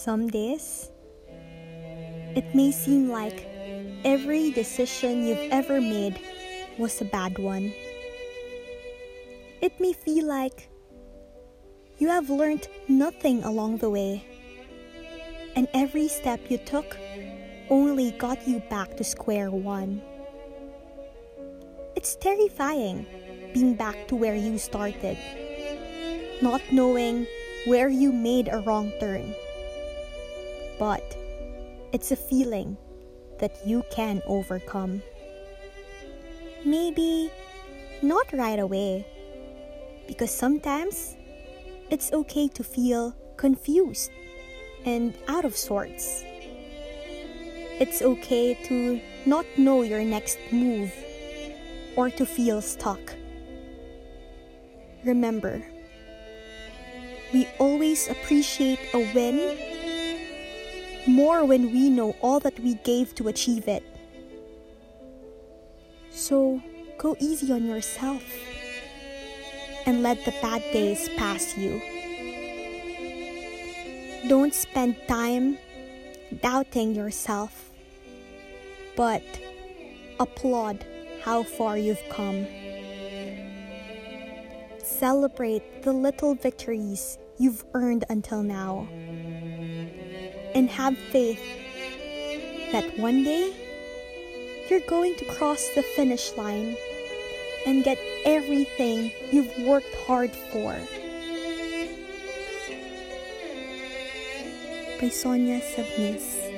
Some days, it may seem like every decision you've ever made was a bad one. It may feel like you have learned nothing along the way, and every step you took only got you back to square one. It's terrifying being back to where you started, not knowing where you made a wrong turn. But it's a feeling that you can overcome. Maybe not right away, because sometimes it's okay to feel confused and out of sorts. It's okay to not know your next move or to feel stuck. Remember, we always appreciate a win more when we know all that we gave to achieve it. So go easy on yourself and let the bad days pass you. Don't spend time doubting yourself, but applaud how far you've come. Celebrate the little victories you've earned until now. And have faith that one day you're going to cross the finish line and get everything you've worked hard for. By Sonia Sabnis.